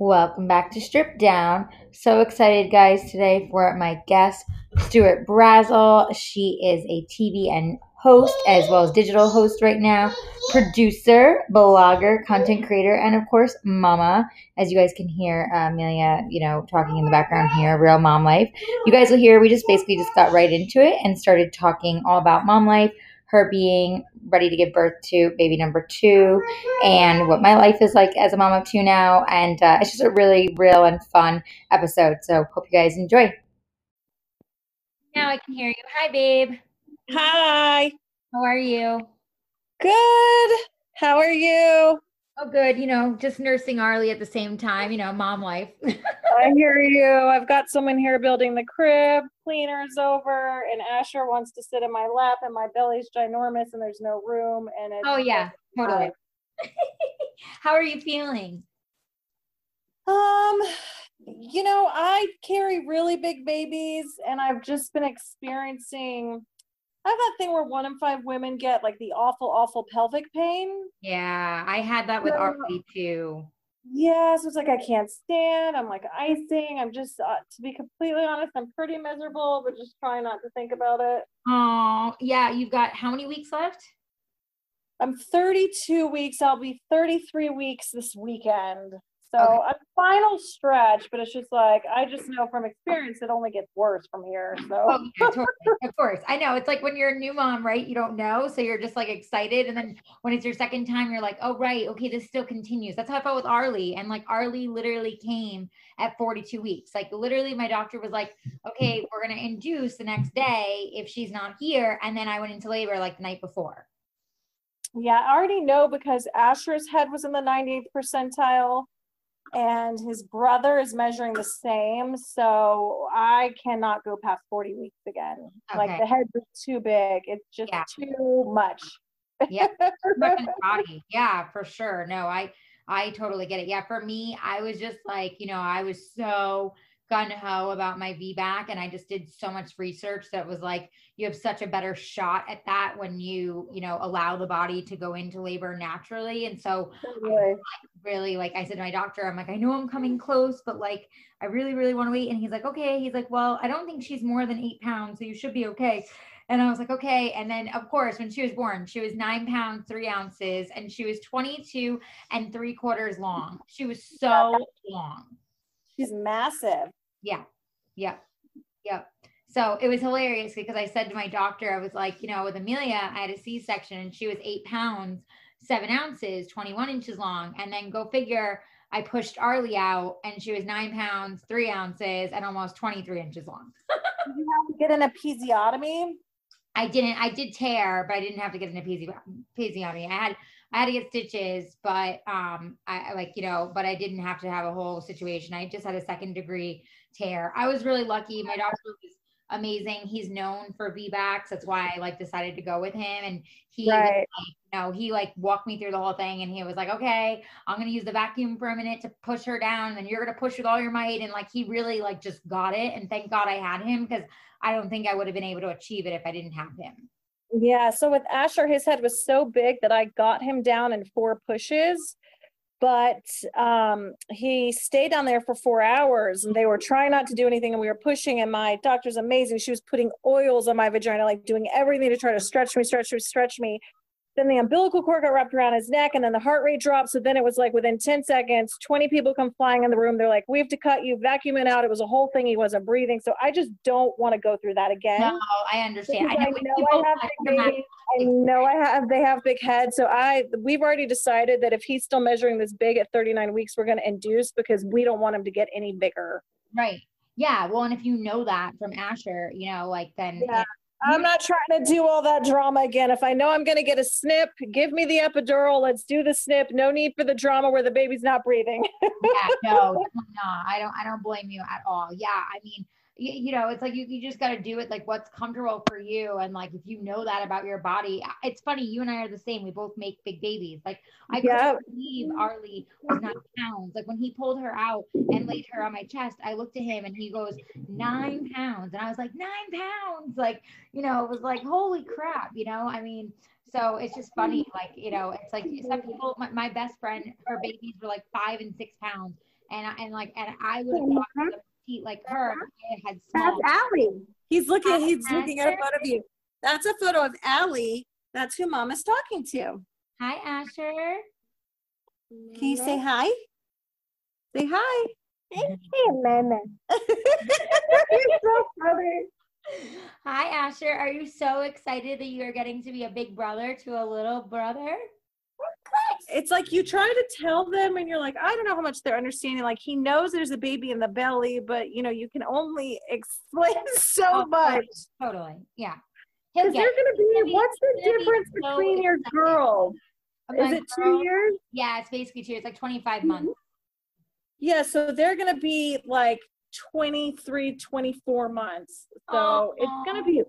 Welcome back to Strip Down. So excited, guys, today for my guest, Stuart Brazell. She is a TV and host as well as digital host right now, producer, blogger, content creator, and of course, mama. As you guys can hear, uh, Amelia, you know, talking in the background here, real mom life. You guys will hear we just basically just got right into it and started talking all about mom life, her being ready to give birth to baby number two, and what my life is like as a mom of two now. And uh, it's just a really real and fun episode. So hope you guys enjoy. Now I can hear you. Hi, babe. Hi. How are you? Good. How are you? Oh, good. You know, just nursing Arlie at the same time. You know, mom life. I hear you. I've got someone here building the crib. Cleaner's over, and Asher wants to sit in my lap, and my belly's ginormous, and there's no room. And it's oh yeah, totally. How are you feeling? Um, you know, I carry really big babies, and I've just been experiencing. I have that thing where one in five women get like the awful, awful pelvic pain. Yeah, I had that with So- Arlie too. Yeah, so it's like I can't stand. I'm like icing. I'm just, uh, to be completely honest, I'm pretty miserable, but just trying not to think about it. Oh, yeah. You've got how many weeks left? I'm 32 weeks. I'll be 33 weeks this weekend. So Okay. I'm final stretch, but it's just like I just know from experience it only gets worse from here. So Oh, yeah, totally. of course. I know. It's like when you're a new mom, right? You don't know. So you're just like excited. And then when it's your second time, you're like, oh, right. Okay, this still continues. That's how I felt with Arlie. And like Arlie literally came at 42 weeks. Like literally, my doctor was like, okay, we're going to induce the next day if she's not here. And then I went into labor like the night before. yeah, I already know because Asher's head was in the 98th percentile and his brother is measuring the same. So I cannot go past 40 weeks again. Like the head is too big. It's just Yeah. too much. Yeah. Much in the body. Yeah, for sure. No, I I totally get it. Yeah, for me, I was just like, you know, I was so gun ho about my VBAC and I just did so much research that was like you have such a better shot at that when you, you know, allow the body to go into labor naturally. And so Really. really like I said to my doctor, I'm like, I know I'm coming close, but like I really, really want to wait. And he's like, okay. He's like, well, I don't think she's more than eight pounds, so you should be okay. And I was like, okay. And then of course, when she was born, she was nine pounds, three ounces, and she was 22 and three quarters long. She was so long. She's massive. Yeah. Yep. Yep. So it was hilarious because I said to my doctor, I was like, you know, with Amelia, I had a C section and she was eight pounds, seven ounces, 21 inches long. And then go figure, I pushed Arlie out and she was nine pounds, three ounces, and almost 23 inches long. Did you have to get an episiotomy? I didn't, I did tear, but I didn't have to get an episiotomy. I had, I had to get stitches, but um, I like, you know, but I didn't have to have a whole situation. I just had a second degree tear. I was really lucky. My doctor was amazing. He's known for VBACs. That's why I like decided to go with him. And he, Right. like, you know, he like walked me through the whole thing and he was like, okay, I'm going to use the vacuum for a minute to push her down. And you're going to push with all your might. And like, he really like just got it. And thank God I had him because I don't think I would have been able to achieve it if I didn't have him. Yeah. So with Asher, his head was so big that I got him down in four pushes. But um, he stayed down there for four hours and they were trying not to do anything. And we were pushing, and my doctor's amazing. She was putting oils on my vagina, like doing everything to try to stretch me, stretch me, stretch me. Then the umbilical cord got wrapped around his neck, and then the heart rate dropped. So then it was like within 10 seconds, 20 people come flying in the room. They're like, We have to cut you, vacuum it out. It was a whole thing. He wasn't breathing. So I just don't want to go through that again. No, I understand. I I know, when know I have big babies. I know I have they have big heads. So I we've already decided that if he's still measuring this big at 39 weeks, we're gonna induce because we don't want him to get any bigger. Right. Yeah. Well, and if you know that from Asher, you know, like then Yeah. I'm not trying to do all that drama again. If I know I'm gonna get a snip, give me the epidural. Let's do the snip. No need for the drama where the baby's not breathing. yeah, no, definitely not. I don't I don't blame you at all. Yeah. I mean, you, you know, it's like you, you just got to do it like what's comfortable for you. And like if you know that about your body, it's funny, you and I are the same. We both make big babies. Like I Yeah. couldn't believe Arlie was nine pounds. Like when he pulled her out and laid her on my chest, I looked at him and he goes, nine pounds. And I was like, nine pounds. Like, you know, it was like, holy crap, you know? I mean, so it's just funny. Like, you know, it's like some people, my, my best friend, her babies were like five and six pounds. and and like and I would have thought petite like her. I had That's. Allie. He's looking. Hi, He's looking at a Asher. photo of you. That's a photo of Allie. That's who Mama's talking to. Hi, Asher. Can you say hi? Say hi. Mama. You're so funny. Hi, Asher. Are you so excited that you are getting to be a big brother to a little brother? It's like you try to tell them, and you're like, I don't know how much they're understanding. Like he knows there's a baby in the belly, but you know you can only explain so much. Totally. Yeah. Because they're gonna gonna be. be- What's the gonna be difference so between your? My Is it two girl- years? Yeah, it's basically two. It's like 25 Mm-hmm. months. Yeah, so they're going to be like 23, 24 months. So it's going to be,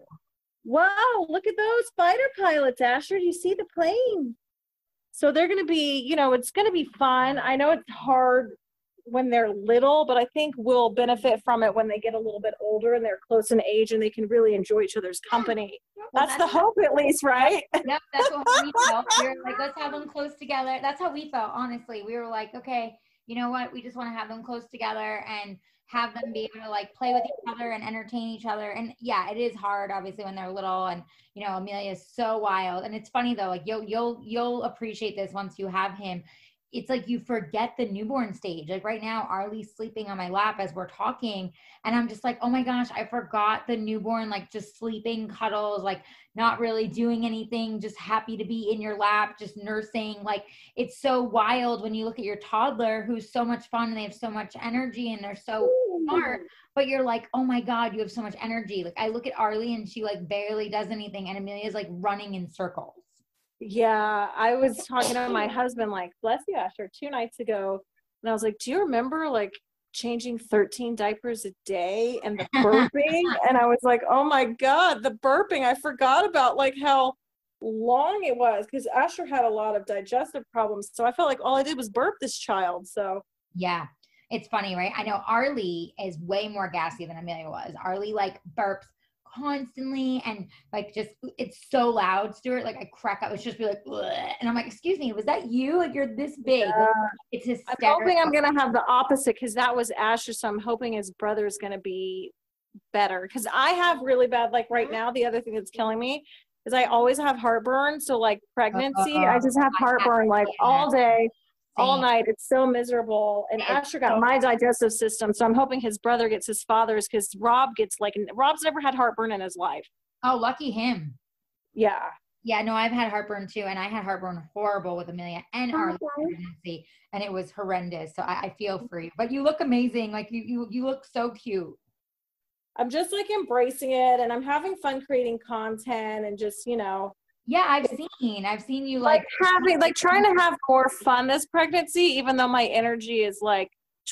wow, look at those fighter pilots, Asher. Do you see the plane? So they're going to be, you know, it's going to be fun. I know it's hard when they're little, but I think we'll benefit from it when they get a little bit older and they're close in age and they can really enjoy each other's company. Well, That's the hope, at least, right? Yep, that's what we felt. We were like, let's have them close together. That's how we felt, honestly. We were like, okay, you know what? We just want to have them close together and have them be able to like play with each other and entertain each other. And yeah, it is hard, obviously, when they're little. And you know, Amelia is so wild. And it's funny though, like you'll you'll you'll appreciate this once you have him. It's like you forget the newborn stage. Like right now, Arlie's sleeping on my lap as we're talking, and I'm just like, oh my gosh, I forgot the newborn, like just sleeping, cuddles, like not really doing anything, just happy to be in your lap, just nursing. Like it's so wild when you look at your toddler who's so much fun and they have so much energy and they're so smart, but you're like, oh my God, you have so much energy. Like I look at Arlie and she like barely does anything and Amelia's like running in circles. Yeah, I was talking to my husband, like, bless you, Asher, two nights ago. And I was like, Do you remember like changing 13 diapers a day and the burping? and I was like, Oh my God, the burping. I forgot about like how long it was because Asher had a lot of digestive problems. So I felt like all I did was burp this child. So Yeah. It's funny, right? I know Arlie is way more gassy than Amelia was. Arlie like burps constantly and like just uh, it's so loud, Stuart. Like I crack up. It's just be like, "Bleh." and I'm like, excuse me, was that you? Like you're this big. Like, it's I'm hoping I'm gonna have the opposite because that was Asher. So I'm hoping his brother's gonna be better. Because I have really bad, like right now, the other thing that's killing me is I always have heartburn. So like pregnancy, I uh-huh. just have heartburn like all day, all night. It's so miserable. And It's Asher got so- my digestive system. So I'm hoping his brother gets his father's because Rob gets like Rob's never had heartburn in his life. Oh, lucky him. Yeah. Yeah, no, I've had heartburn too, and I had heartburn horrible with Amelia and Arlie pregnancy, and it was horrendous. So I, I feel for you, but you look amazing. Like you, you, you look so cute. I'm just like embracing it and I'm having fun creating content and just, you know, Yeah, I've seen, I've seen you like like, having like trying to have more fun this pregnancy even though my energy is like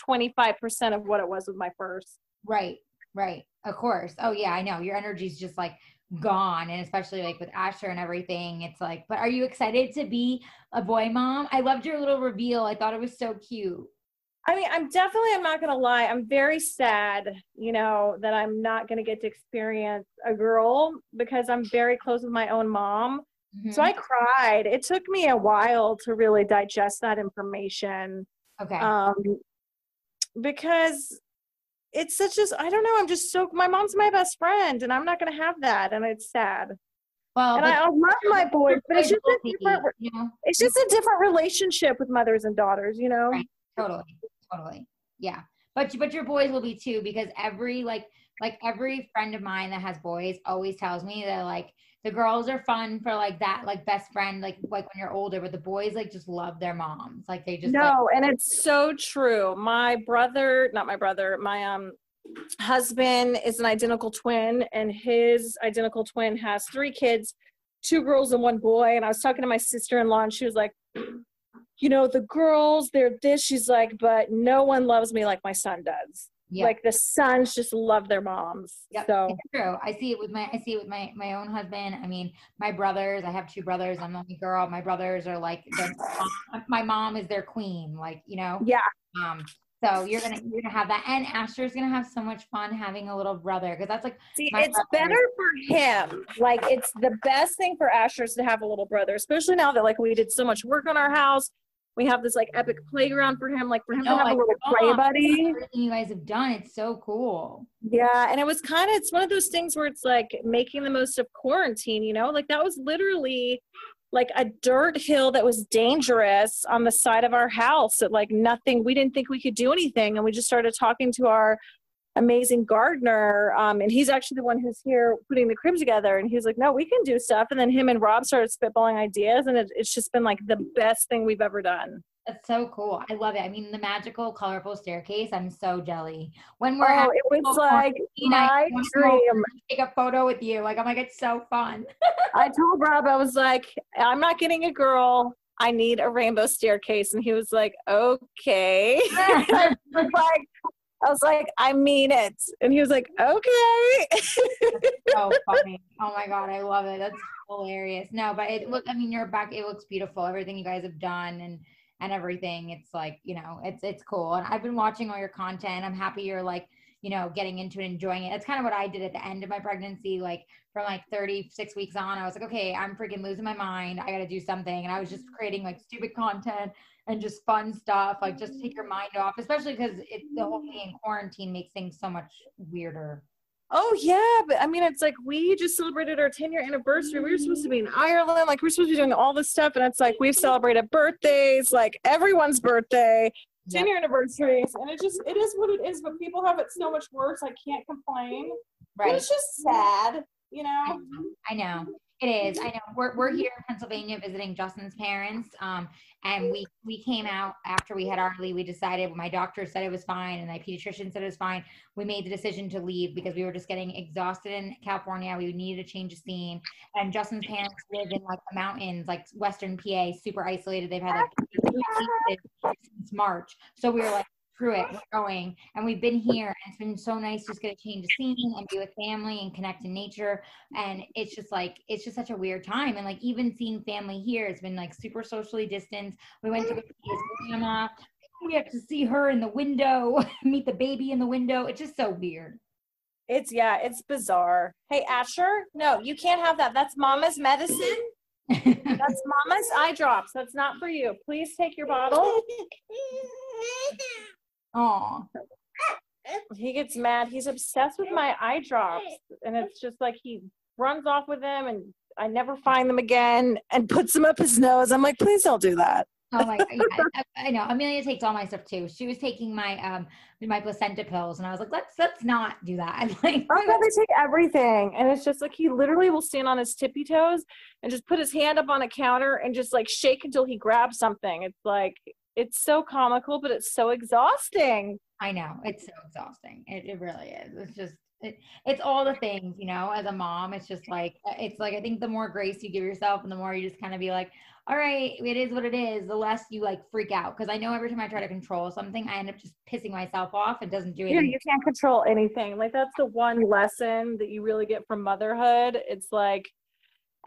25% of what it was with my first right, right, of course. Oh yeah, I know your energy's just like gone, and especially like with Asher and everything, it's like. But are you excited to be a boy mom? I loved your little reveal. I thought it was so cute. I mean i'm definitely i'm not gonna lie i'm very sad you know that i'm not gonna get to experience a girl because i'm very close with my own mom so Mhm. i cried it took me a while to really digest that information okay, um because it's such as i don't know i'm just so my mom's my best friend and i'm not gonna have that and it's sad well, and I, I love my boys, but it's just a different, you know. it's just a different relationship with mothers and daughters, you know. Right. totally totally yeah but but your boys will be too because every like like every friend of mine that has boys always tells me that like the girls are fun for like that like best friend like like when you're older but the boys like just love their moms like they just like, No, and it's so true. My brother, not my brother, my um husband is an identical twin, and his identical twin has three kids, two girls and one boy. And I was talking to my sister-in-law, and she was like, you know, the girls, they're this. She's like, but no one loves me like my son does. yeah Like the sons just love their moms. Yep, So it's true. I see it with my I see it with my my own husband. I mean, my brothers. I have two brothers. I'm the only girl. My brothers are like my mom is their queen. Like you know. yeah, Um. So you're gonna you're gonna have that, and Asher's gonna have so much fun having a little brother because that's like See, it's brother- better for him. Like, it's the best thing for Asher's to have a little brother, especially now that like we did so much work on our house. We have this like epic playground for him, like for him No, to have a little play buddy. Everything you guys have done, it's so cool. Yeah, and it was kind of it's one of those things where it's like making the most of quarantine, you know? Like that was literally like a dirt hill that was dangerous on the side of our house that like nothing we didn't think we could do anything and we just started talking to our amazing gardener um, and he's actually the one who's here putting the crib together and he's like no we can do stuff and then him and rob started spitballing ideas and it, it's just been like the best thing we've ever done That's so cool. I love it. I mean, the magical, colorful staircase. I'm so jelly. When we're oh it was like my wanna go over dream take a photo with you. Like I'm like, it's so fun. I told Rob, I was like, I'm not getting a girl. I need a rainbow staircase. And he was like, okay. Like, I was like, I mean it. And he was like, okay. so funny. Oh my god, I love it. That's hilarious. No, but it look. I mean, you're back. It looks beautiful. Everything you guys have done and and everything. It's like you know, it's it's cool. And I've been watching all your content. I'm happy you're like you know getting into it, enjoying it. That's kind of what I did at the end of my pregnancy. Like from like 36 weeks on, I was like, okay, I'm freaking losing my mind. I got to do something. And I was just creating like stupid content and just fun stuff. Like just take mm-hmm. your mind off, especially because it the whole thing in quarantine makes things so much weirder. Oh yeah, but I mean, it's like we just celebrated our 10 year anniversary. We were supposed to be in mm-hmm. Ireland, like we're supposed to be doing all this stuff, and it's like we've celebrated birthdays, like everyone's birthday, 10 Yep. year anniversaries, and it just it is what it is. But people have it so much worse. I can't complain. But Right. It's just sad, you know. I know. It is. I know. We're, we're here in Pennsylvania visiting Justin's parents. Um, and we, we came out after we had Arlie. We decided, my doctor said it was fine, and my pediatrician said it was fine. We made the decision to leave because we were just getting exhausted in California. We needed a change of scene. And Justin's parents live in like the mountains, like Western PA, super isolated. They've had like since March. So we were like, screw it, we're going. And we've been here, and it's been so nice just get a change of scene and be with family and connect to nature. And it's just like, it's just such a weird time. And like, even seeing family here, it's been like super socially distanced. We went to go see his grandma. We have to see her in the window, meet the baby in the window. It's just so weird. It's yeah, it's bizarre. Hey Asher, no, you can't have that. That's mama's medicine. That's mama's eye drops. That's not for you. Please take your bottle. Oh, He gets mad. He's obsessed with my eye drops. And it's just like he runs off with them and I never find them again and puts them up his nose. I'm like, please don't do that. Oh my god, yeah, I, I know. Amelia takes all my stuff too. She was taking my um my placenta pills, and I was like, let's let's not do that. I'm Like, Oh god, they take everything. And it's just like he literally will stand on his tippy toes and just put his hand up on a counter and just like shake until he grabs something. It's like it's so comical, but it's so exhausting. I know it's so exhausting. It, it really is. It's just it, it's all the things, you know. As a mom, it's just like uh, it's like I think the more grace you give yourself, and the more you just kind of be like, all right, it is what it is. The less you like freak out because I know every time I try to control something, I end up just pissing myself off. and doesn't do anything. Yeah, anything. you can't control anything. Like that's the one lesson that you really get from motherhood. It's like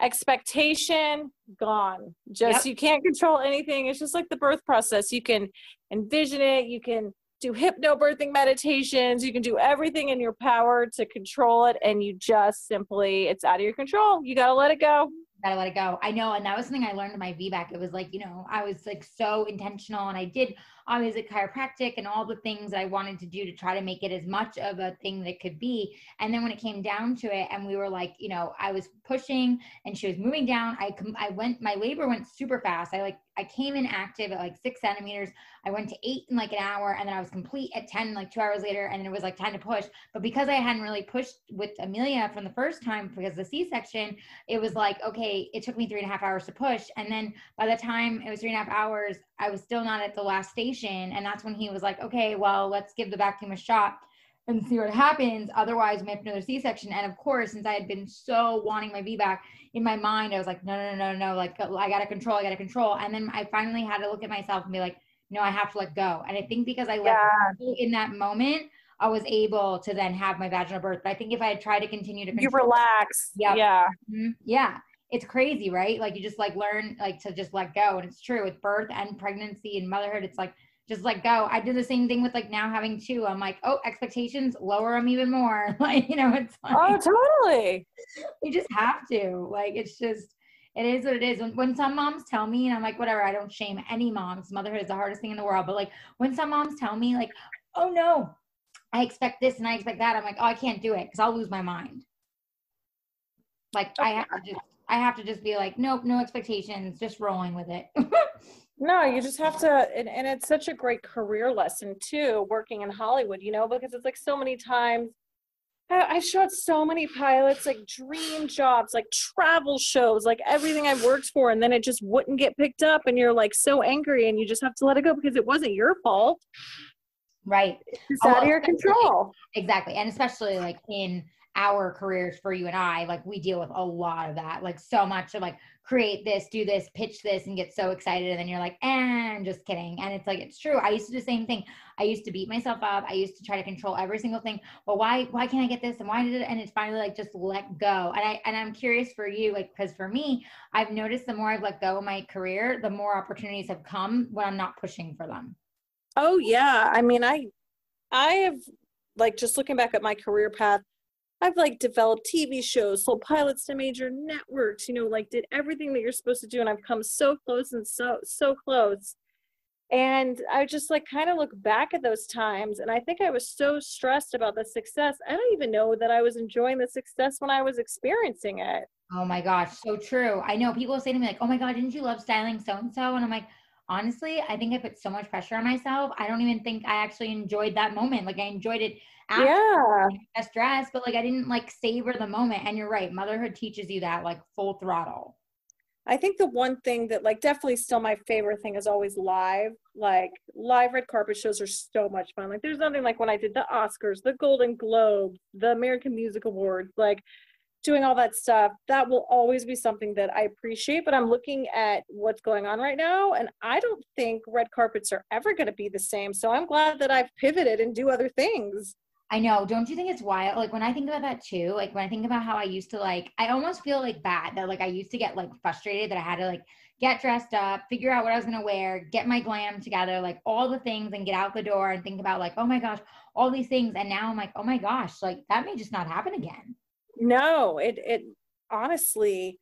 expectation gone. Just Yep. you can't control anything. It's just like the birth process. You can envision it, you can do hypnobirthing meditations, you can do everything in your power to control it and you just simply it's out of your control. You got to let it go. gotta let it go. I know, and that was something I learned in my VBAC. It was like, you know, I was like so intentional, and I did obviously chiropractic and all the things I wanted to do to try to make it as much of a thing that could be. And then when it came down to it, and we were like, you know, I was pushing, and she was moving down. I I went, my labor went super fast. I like, I came in active at like six centimeters. I went to eight in like an hour, and then I was complete at ten, like two hours later, and it was like time to push. But because I hadn't really pushed with Amelia from the first time because the C-section, it was like, okay, it took me three and a half hours to push. And then by the time it was three and a half hours, I was still not at the last station. And that's when he was like, okay, well, let's give the vacuum a shot and see what happens. Otherwise, we have another C section. And of course, since I had been so wanting my VBAC in my mind, I was like, no, no, no, no, no. Like, I got to control, I got to control. And then I finally had to look at myself and be like, no, I have to let go. And I think because I let go in that moment, I was able to then have my vaginal birth. But I think if I had tried to continue to You relax. Yep. Yeah. Mhm. Yeah. It's crazy, right? Like you just like learn like to just let go. And it's true with birth and pregnancy and motherhood. It's like just let go. I do the same thing with like now having two. I'm like, oh, expectations, lower them even more. like, you know, it's like Oh, totally. you just have to. Like it's just it is what it is. When, when some moms tell me, and I'm like, whatever, I don't shame any moms. Motherhood is the hardest thing in the world. But like when some moms tell me, like, oh no, I expect this and I expect that, I'm like, oh, I can't do it because I'll lose my mind. Like I have to just, I have to just be like, nope, no expectations, just rolling with it. No, you just have to, and, and it's such a great career lesson too, working in Hollywood, you know, because it's like so many times I shot so many pilots, like dream jobs, like travel shows, like everything I've worked for, and then it just wouldn't get picked up, and you're like so angry, and you just have to let it go because it wasn't your fault. Right. It's out of your control. Exactly. And especially like in our careers for you and I, like we deal with a lot of that, like so much of like create this, do this, pitch this, and get so excited. And then you're like, eh, and just kidding. And it's like, it's true. I used to do the same thing. I used to beat myself up. I used to try to control every single thing. Well, why, why can't I get this? And why did it? And it's finally like, just let go. And I, and I'm curious for you, like, cause for me, I've noticed the more I've let go of my career, the more opportunities have come when I'm not pushing for them. Oh yeah. I mean, I, I have like just looking back at my career path, I've like developed TV shows, sold pilots to major networks, you know, like did everything that you're supposed to do. And I've come so close and so, so close. And I just like kind of look back at those times. And I think I was so stressed about the success. I don't even know that I was enjoying the success when I was experiencing it. Oh my gosh, so true. I know people say to me, like, oh my God, didn't you love styling so and so? And I'm like, honestly, I think I put so much pressure on myself. I don't even think I actually enjoyed that moment. Like I enjoyed it after yeah. best dress, but like I didn't like savor the moment. And you're right, motherhood teaches you that like full throttle. I think the one thing that like definitely still my favorite thing is always live. Like live red carpet shows are so much fun. Like there's nothing like when I did the Oscars, the Golden Globe, the American Music Awards, like doing all that stuff, that will always be something that I appreciate. But I'm looking at what's going on right now, and I don't think red carpets are ever going to be the same. So I'm glad that I've pivoted and do other things. I know. Don't you think it's wild? Like when I think about that too, like when I think about how I used to like, I almost feel like bad that like I used to get like frustrated that I had to like get dressed up, figure out what I was gonna wear, get my glam together, like all the things and get out the door and think about like, oh my gosh, all these things. And now I'm like, oh my gosh, like that may just not happen again. No, it it honestly,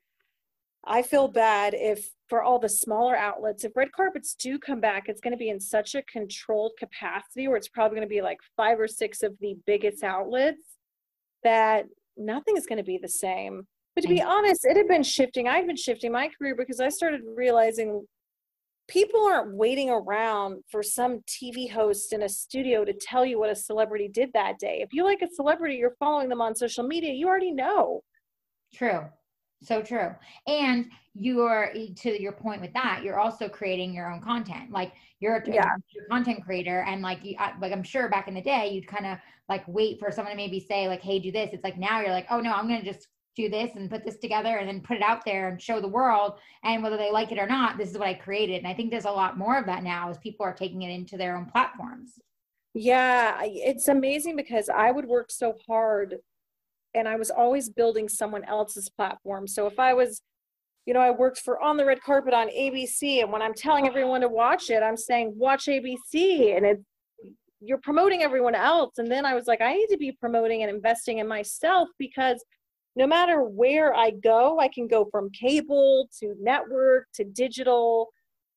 I feel bad if for all the smaller outlets, if red carpets do come back, it's going to be in such a controlled capacity where it's probably going to be like five or six of the biggest outlets that nothing is going to be the same. But to be honest, it had been shifting. I've been shifting my career because I started realizing people aren't waiting around for some TV host in a studio to tell you what a celebrity did that day. If you like a celebrity, you're following them on social media, you already know. True. So true. And you're eh, to your point with that, you're also creating your own content. Like you're a, yeah. you're a content creator and like you like I'm sure back in the day you'd kind of like wait for someone to maybe say like hey do this. It's like now you're like oh no, I'm going to just do this and put this together and then put it out there and show the world and whether they like it or not this is what i created and i think there's a lot more of that now as people are taking it into their own platforms yeah it's amazing because i would work so hard and i was always building someone else's platform so if i was you know i worked for on the red carpet on abc and when i'm telling everyone to watch it i'm saying watch abc and it you're promoting everyone else and then i was like i need to be promoting and investing in myself because no matter where I go, I can go from cable to network to digital.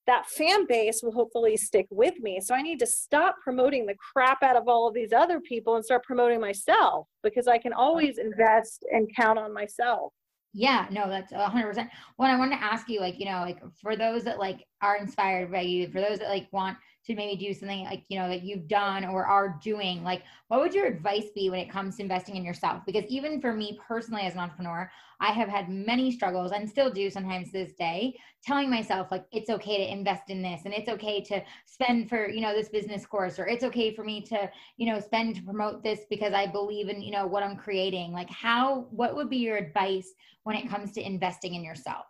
That fan base will hopefully stick with me. So I need to stop promoting the crap out of all of these other people and start promoting myself because I can always invest and count on myself. Yeah, no, that's a hundred percent. What I wanted to ask you, like, you know, like for those that like are inspired by you, for those that like want to maybe do something like you know that you've done or are doing like what would your advice be when it comes to investing in yourself? Because even for me personally as an entrepreneur i have had many struggles and still do sometimes this day telling myself like it's okay to invest in this and it's okay to spend for you know this business course or it's okay for me to you know spend to promote this because i believe in you know what i'm creating. Like how what would be your advice when it comes to investing in yourself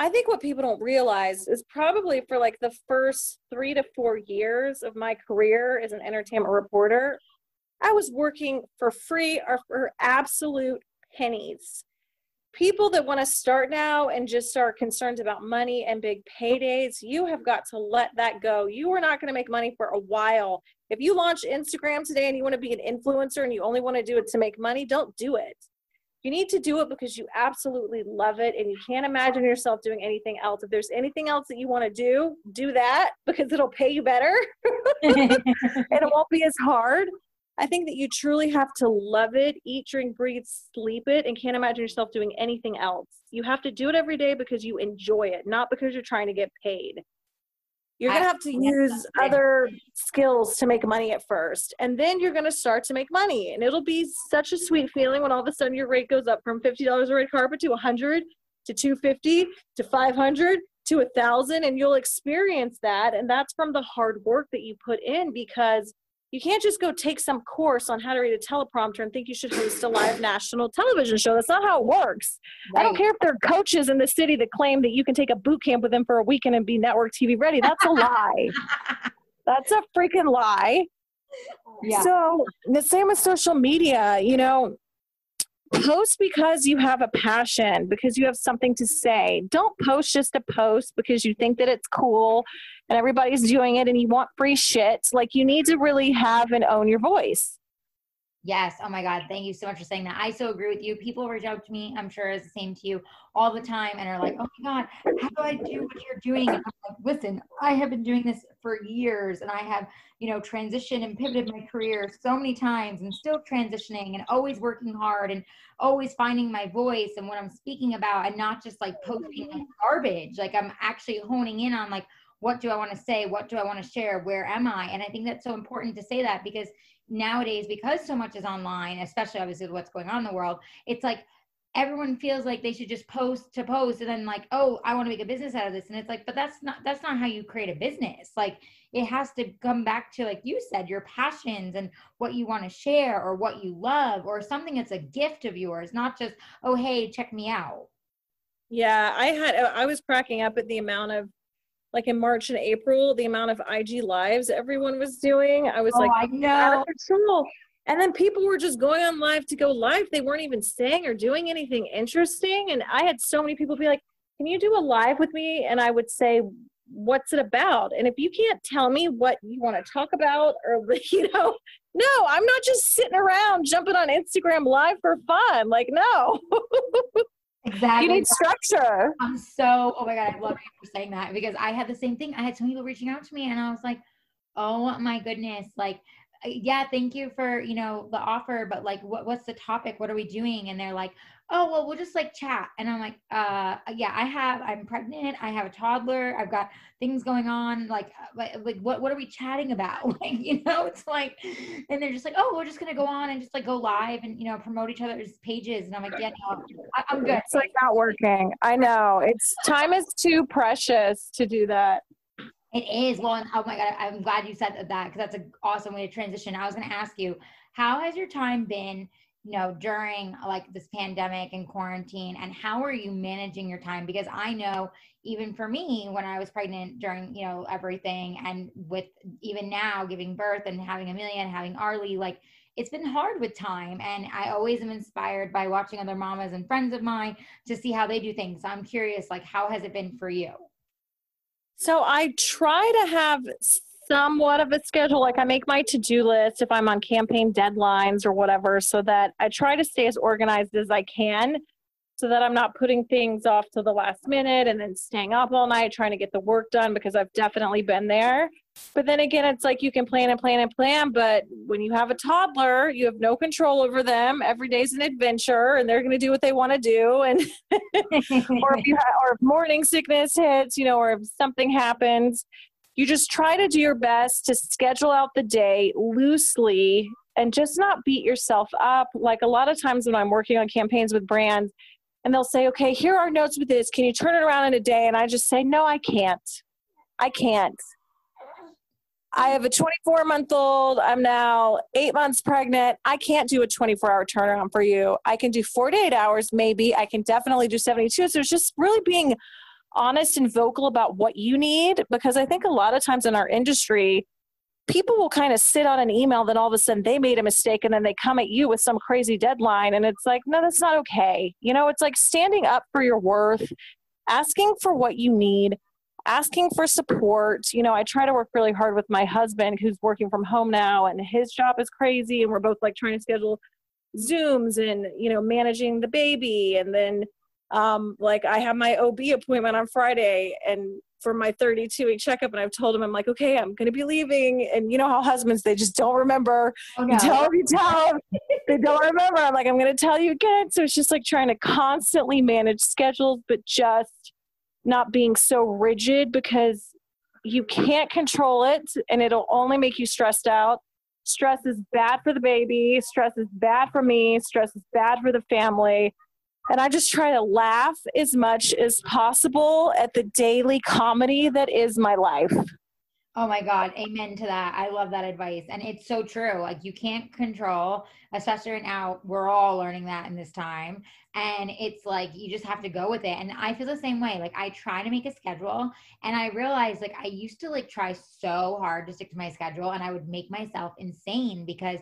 I think what people don't realize is probably for like the first three to four years of my career as an entertainment reporter, I was working for free or for absolute pennies. People that want to start now and just are concerned about money and big paydays, you have got to let that go. You are not going to make money for a while. If you launch Instagram today and you want to be an influencer and you only want to do it to make money, don't do it You need to do it because you absolutely love it and you can't imagine yourself doing anything else. If there's anything else that you want to do, do that because it'll pay you better and it won't be as hard. I think that you truly have to love it, eat, drink, breathe, sleep it, and can't imagine yourself doing anything else. You have to do it every day because you enjoy it, not because you're trying to get paid. You're going to have to use other skills to make money at first, and then you're going to start to make money. And it'll be such a sweet feeling when all of a sudden your rate goes up from $50 a red carpet to 100 to 250 to 500 to a 1000 and you'll experience that and that's from the hard work that you put in because you can't just go take some course on how to read a teleprompter and think you should host a live national television show. That's not how it works. Right. I don't care if there are coaches in the city that claim that you can take a boot camp with them for a weekend and be network TV ready. That's a lie. That's a freaking lie. Yeah. So the same with social media, you know, post because you have a passion, because you have something to say. Don't post just to post because you think that it's cool and everybody's doing it and you want free shit. Like you need to really have and own your voice. Yes. Oh my God. Thank you so much for saying that. I so agree with you. People reach out to me, I'm sure it's the same to you all the time and are like, oh my God, how do I do what you're doing? Like, listen, I have been doing this for years and I have, you know, transitioned and pivoted my career so many times and still transitioning and always working hard and always finding my voice and what I'm speaking about and not just like posting garbage. Like I'm actually honing in on like, what do I want to say? What do I want to share? Where am I? And I think that's so important to say that because nowadays, because so much is online, especially obviously what's going on in the world, it's like everyone feels like they should just post to post and then like, oh, I want to make a business out of this. And it's like, but that's not that's not how you create a business. Like it has to come back to like you said, your passions and what you want to share or what you love or something that's a gift of yours, not just, oh hey, check me out. Yeah, I had I was cracking up at the amount of like in March and April, the amount of IG lives everyone was doing, I was oh, like, I know. control. And then people were just going on live to go live. They weren't even saying or doing anything interesting. And I had so many people be like, Can you do a live with me? And I would say, What's it about? And if you can't tell me what you want to talk about, or, you know, no, I'm not just sitting around jumping on Instagram live for fun. Like, no. Exactly. You need structure. I'm so, oh my God, I love you for saying that because I had the same thing. I had some people reaching out to me and I was like, oh my goodness, like, yeah, thank you for, you know, the offer, but like, what, what's the topic? What are we doing? And they're like, oh well we'll just like chat. And i'm like uh yeah i have i'm pregnant. I have a toddler. I've got things going on. Like uh, like, what what are we chatting about? Like you know it's like and they're just like oh we're just gonna go on and just like go live and you know promote each other's pages. And i'm like yeah no, I, i'm good. It's like not working. I know. It's time is too precious to do that. It is. Well and oh my god i'm glad you said that because that's an awesome way to transition. I was going to ask you how has your time been you know during like this pandemic and quarantine and how are you managing your time? Because i know even for me when i was pregnant during you know everything and with even now giving birth and having amelia and having arlie like it's been hard with time and i always am inspired by watching other mamas and friends of mine to see how they do things. So i'm curious like how has it been for you? So i try to have somewhat of a schedule. Like I make my to do list if I'm on campaign deadlines or whatever, so that I try to stay as organized as I can so that I'm not putting things off to the last minute and then staying up all night trying to get the work done because I've definitely been there. But then again, it's like you can plan and plan and plan, but when you have a toddler, you have no control over them. Every day's an adventure and they're going to do what they want to do. And or if you have, or if morning sickness hits, you know, or if something happens, you just try to do your best to schedule out the day loosely and just not beat yourself up. Like a lot of times when I'm working on campaigns with brands, and they'll say, okay, here are notes with this. Can you turn it around in a day? And I just say, no, I can't. I can't. I have a 24 month old. I'm now eight months pregnant. I can't do a 24 hour turnaround for you. I can do 48 hours, maybe. I can definitely do 72. So it's just really being honest and vocal about what you need because I think a lot of times in our industry, people will kind of sit on an email, then all of a sudden they made a mistake and then they come at you with some crazy deadline. And it's like, no, that's not okay. You know, it's like standing up for your worth, asking for what you need, asking for support. You know, I try to work really hard with my husband who's working from home now and his job is crazy. And we're both like trying to schedule Zooms and, you know, managing the baby. And then, um, like, I have my OB appointment on Friday and for my 32 week checkup. And I've told him, I'm like, okay, I'm going to be leaving. And you know how husbands, they just don't remember. Oh, You tell them, you tell them, they don't remember. I'm like, I'm going to tell you again. So it's just like trying to constantly manage schedules, but just not being so rigid because you can't control it and it'll only make you stressed out. Stress is bad for the baby. Stress is bad for me. Stress is bad for the family. And I just try to laugh as much as possible at the daily comedy that is my life. Oh my God. Amen to that. I love that advice. And it's so true. Like you can't control, especially right now, we're all learning that in this time. And it's like you just have to go with it. And I feel the same way. Like I try to make a schedule and I realized like I used to like try so hard to stick to my schedule and I would make myself insane because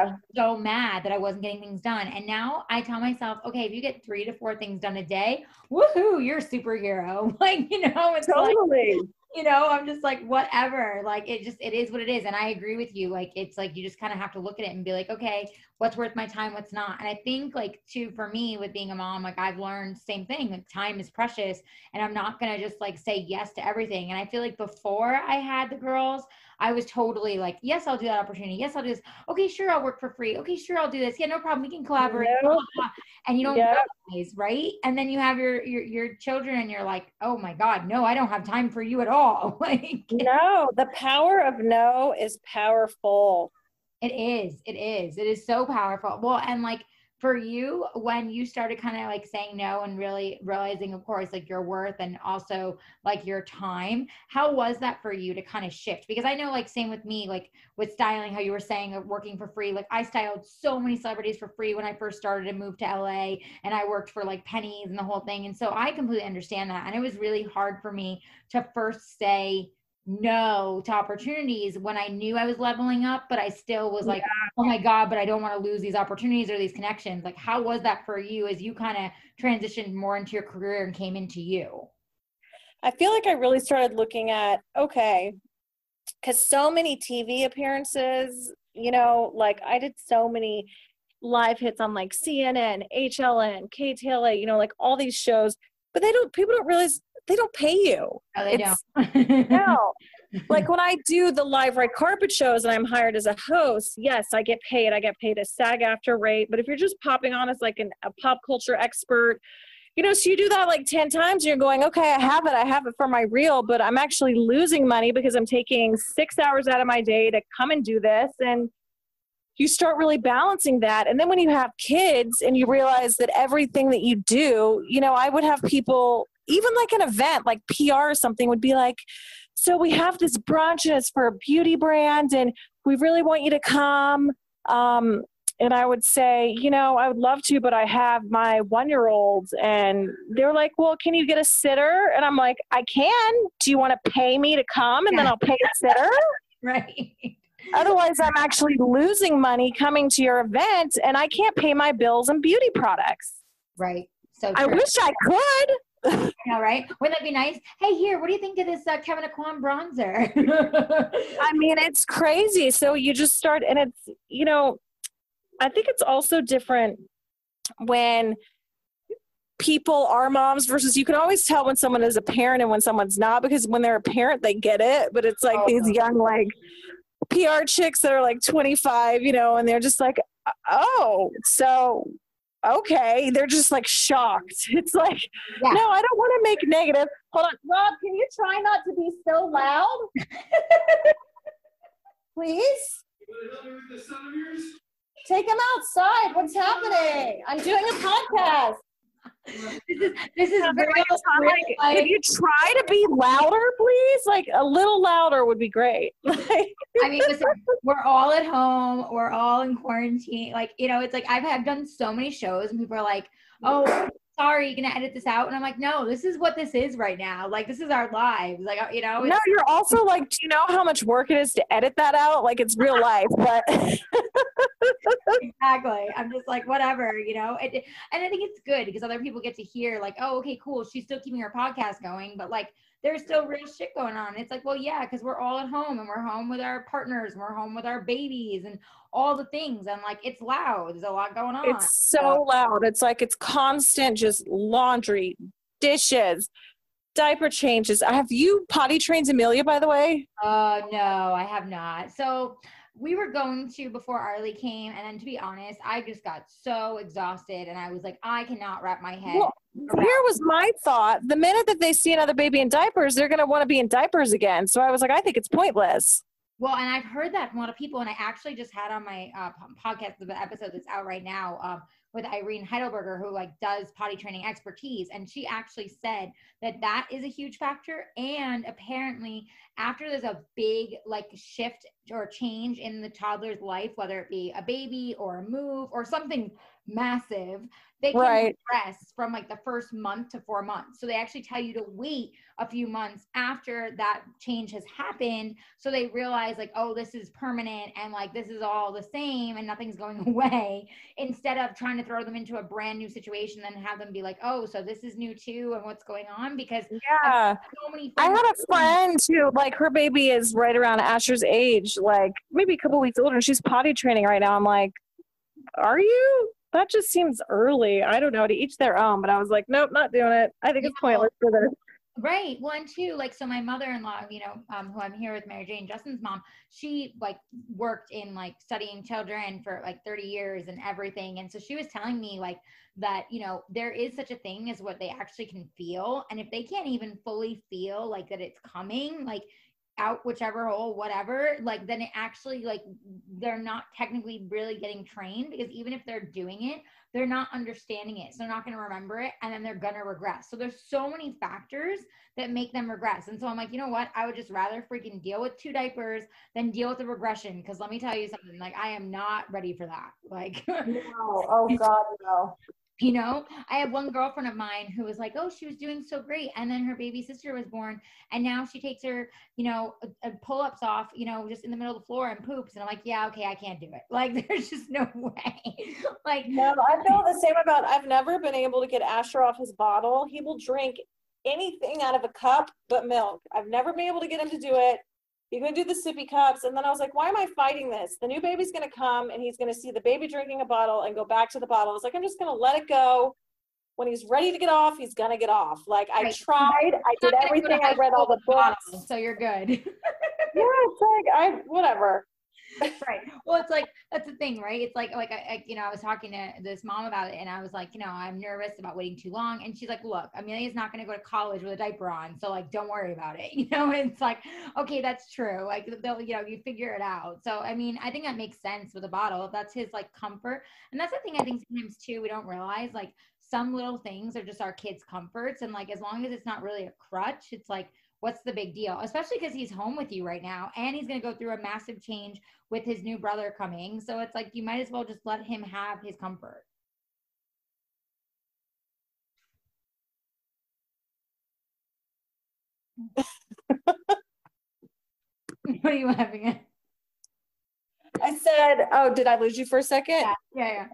I was so mad that I wasn't getting things done. And now I tell myself, okay, if you get three to four things done a day, woohoo, you're a superhero. Like, you know, it's like you know i'm just like whatever like it just it is what it is and i agree with you like it's like you just kind of have to look at it and be like okay what's worth my time what's not. And i think like too for me with being a mom like i've learned same thing like time is precious and i'm not gonna just like say yes to everything. And i feel like before i had the girls i was totally like yes i'll do that opportunity. Yes i'll do this. Okay sure i'll work for free. Okay sure i'll do this. Yeah no problem. We can collaborate. Yep. blah, blah, blah. and you don't Yep. realize right? And then you have your, your your children and you're like oh my god no i don't have time for you at all. Like No, the power of no is powerful. It is. It is. It is so powerful. Well, and like for you, when you started kind of like saying no and really realizing, of course, like your worth and also like your time, how was that for you to kind of shift? Because I know, like, same with me, like with styling, how you were saying working for free. Like, I styled so many celebrities for free when I first started and moved to LA, and I worked for like pennies and the whole thing. And so I completely understand that. And it was really hard for me to first say, no to opportunities when I knew I was leveling up, but I still was like, oh my God, but I don't want to lose these opportunities or these connections. Like, how was that for you as you kind of transitioned more into your career and came into you? I feel like I really started looking at okay, because so many TV appearances, you know, like I did so many live hits on like CNN, HLN, KTLA, you know, like all these shows, but they don't, people don't realize they don't pay you. Oh, they It's- don't. No. like when I do the live red carpet shows and I'm hired as a host, yes, I get paid. I get paid a SAG-AFTRA rate. But if you're just popping on as like an, a pop culture expert, you know, so you do that like 10 times and you're going, okay, I have it. I have it for my reel, but I'm actually losing money because I'm taking six hours out of my day to come and do this. And you start really balancing that. And then when you have kids and you realize that everything that you do, you know, I would have people, even like an event, like PR or something, would be like, so we have this brunch and it's for a beauty brand and we really want you to come. Um, and I would say, you know, I would love to, but I have my one year old. And they're like, well, can you get a sitter? And I'm like, I can. Do you want to pay me to come and then I'll pay a sitter? right. Otherwise, I'm actually losing money coming to your event and I can't pay my bills and beauty products. Right. So I wish I could. I know, right? Wouldn't that be nice? Hey, here, what do you think of this uh, Kevyn Aucoin bronzer? I mean, it's crazy. So you just start, and it's, you know, I think it's also different when people are moms versus you can always tell when someone is a parent and when someone's not because when they're a parent, they get it. But it's like Oh, these young, like, PR chicks that are like 25, you know, and they're just like, oh, so okay. They're just like shocked. It's like, Yeah. no, I don't want to make negative. Hold on. Rob, can you try not to be so loud? Please? Take him outside. What's happening? I'm doing a podcast. this is this is very like, like, could you try to be louder, please? Like a little louder would be great. Like, I mean, listen, we're all at home. We're all in quarantine. Like, you know, it's like I've had done so many shows, and people are like, "Oh, sorry, you're gonna edit this out?" And I'm like, "No, this is what this is right now. Like, this is our lives. Like, uh, you know, no, you're also like, do you know how much work it is to edit that out? Like it's real life, but exactly. I'm just like, whatever, you know. And, and I think it's good because other people get to hear, like, "Oh, okay, cool. She's still keeping her podcast going, but like." there's still real shit going on. It's like, well, yeah, because we're all at home and we're home with our partners, and we're home with our babies and all the things. And like, it's loud. There's a lot going on. It's so loud. It's like it's constant, just laundry, dishes, diaper changes. Have you potty trained Amelia, by the way? Uh, no, I have not. So we were going to before Arlie came, and then to be honest, I just got so exhausted, and I was like, I cannot wrap my head. Well, here was my thought: the minute that they see another baby in diapers, they're going to want to be in diapers again. So I was like, I think it's pointless. Well, and I've heard that from a lot of people, and I actually just had on my uh, podcast the episode that's out right now um, with Irene Heidelberger, who like does potty training expertise, and she actually said that that is a huge factor. And apparently, after there's a big like shift or change in the toddler's life, whether it be a baby or a move or something massive, they can Right. from like the first month to four months. So they actually tell you to wait a few months after that change has happened. So they realize like, oh, this is permanent and like this is all the same and nothing's going away. Instead of trying to throw them into a brand new situation and have them be like, oh, so this is new too and what's going on? Because Yeah. so many I had a friend who, like, her baby is right around Asher's age, like maybe a couple weeks older, and she's potty training right now. I'm like, are you? That just seems early. I don't know. To each their own. But I was like, nope, not doing it. I think it's No. pointless for this. Right. Well, and two, like, so my mother-in-law, you know, um, who I'm here with Mary Jane, Justin's mom, she like worked in like studying children for like 30 years and everything. And so she was telling me like that, you know, there is such a thing as what they actually can feel. And if they can't even fully feel like that it's coming, like out whichever hole, whatever, like then it actually like they're not technically really getting trained because even if they're doing it, they're not understanding it. So they're not going to remember it and then they're going to regress. So there's so many factors that make them regress. And so I'm like, you know what? I would just rather freaking deal with two diapers than deal with the regression. Cause let me tell you something, like I am not ready for that. Like, No. Oh God, no. You know, I have one girlfriend of mine who was like, oh, she was doing so great. And then her baby sister was born. And now she takes her, you know, uh, pull ups off, you know, just in the middle of the floor and poops. And I'm like, yeah, okay, I can't do it. Like, there's just no way. like, No, I feel the same about. I've never been able to get Asher off his bottle. He will drink anything out of a cup but milk. I've never been able to get him to do it. He's gonna do the sippy cups, and then I was like, "Why am I fighting this? The new baby's gonna come, and he's gonna see the baby drinking a bottle and go back to the bottle." I was like, "I'm just gonna let it go. When he's ready to get off, he's gonna get off." Like I Right. tried, I did not gonna go to everything. I read all the with a bottle, books. So you're good. Yeah, it's like I whatever. Right. Well, it's like that's the thing, right? It's like like I, I you know I was talking to this mom about it, and I was like, you know, I'm nervous about waiting too long, and she's like, look, Amelia's not going to go to college with a diaper on, so like, don't worry about it. You know, and it's like, okay, that's true. Like they'll you know you figure it out. So I mean, I think that makes sense with a bottle. That's his like comfort, and that's the thing I think sometimes too we don't realize like some little things are just our kids' comforts, and like as long as it's not really a crutch, it's like what's the big deal? Especially because he's home with you right now and he's going to go through a massive change with his new brother coming. So it's like you might as well just let him have his comfort. what are you laughing at? I said, "Oh, did I lose you for a second? Yeah, yeah, yeah.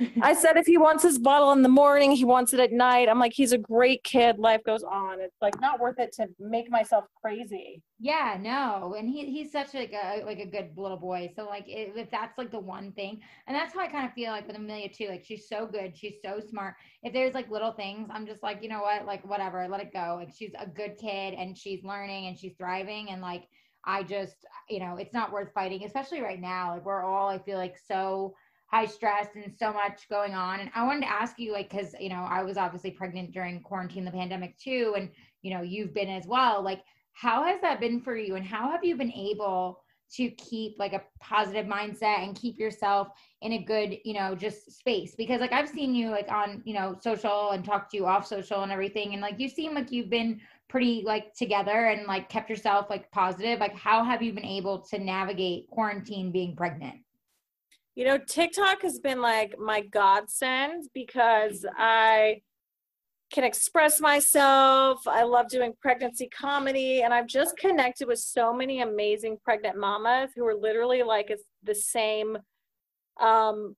I said if he wants his bottle in the morning, he wants it at night. I'm like, he's a great kid. Life goes on. It's like not worth it to make myself crazy. Yeah, no, and he he's such like a like a good little boy. So like if, if that's like the one thing, and that's how I kind of feel like with Amelia too. Like she's so good, she's so smart. If there's like little things, I'm just like you know what, like whatever, let it go. Like she's a good kid and she's learning and she's thriving, and like I just you know it's not worth fighting, especially right now. Like we're all I feel like so high stressed and so much going on. And I wanted to ask you like because you know I was obviously pregnant during quarantine, the pandemic too, and you know you've been as well. Like how has that been for you and how have you been able to keep like a positive mindset and keep yourself in a good you know just space because like i've seen you like on you know social and talked to you off social and everything and like you seem like you've been pretty like together and like kept yourself like positive like how have you been able to navigate quarantine being pregnant You know, TikTok has been like my godsend because I can express myself. I love doing pregnancy comedy, and I've just connected with so many amazing pregnant mamas who are literally like it's the same um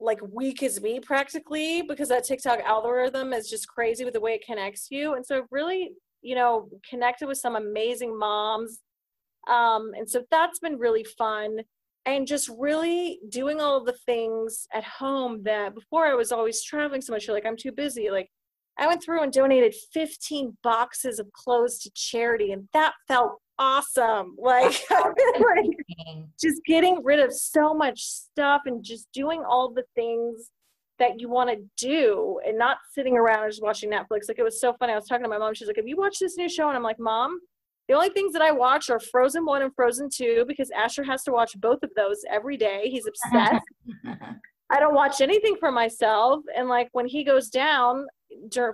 like week as me practically because that TikTok algorithm is just crazy with the way it connects you. And so I've really you know, connected with some amazing moms. Um, and so that's been really fun. And just really doing all of the things at home that before I was always traveling so much, you're like, I'm too busy. Like, I went through and donated 15 boxes of clothes to charity, and that felt awesome. Like, like just getting rid of so much stuff and just doing all the things that you want to do and not sitting around and just watching Netflix. Like it was so funny. I was talking to my mom. She's like, "Have you watched this new show?" And I'm like, "Mom, the only things that I watch are Frozen One and Frozen Two because Asher has to watch both of those every day. He's obsessed. I don't watch anything for myself. And like when he goes down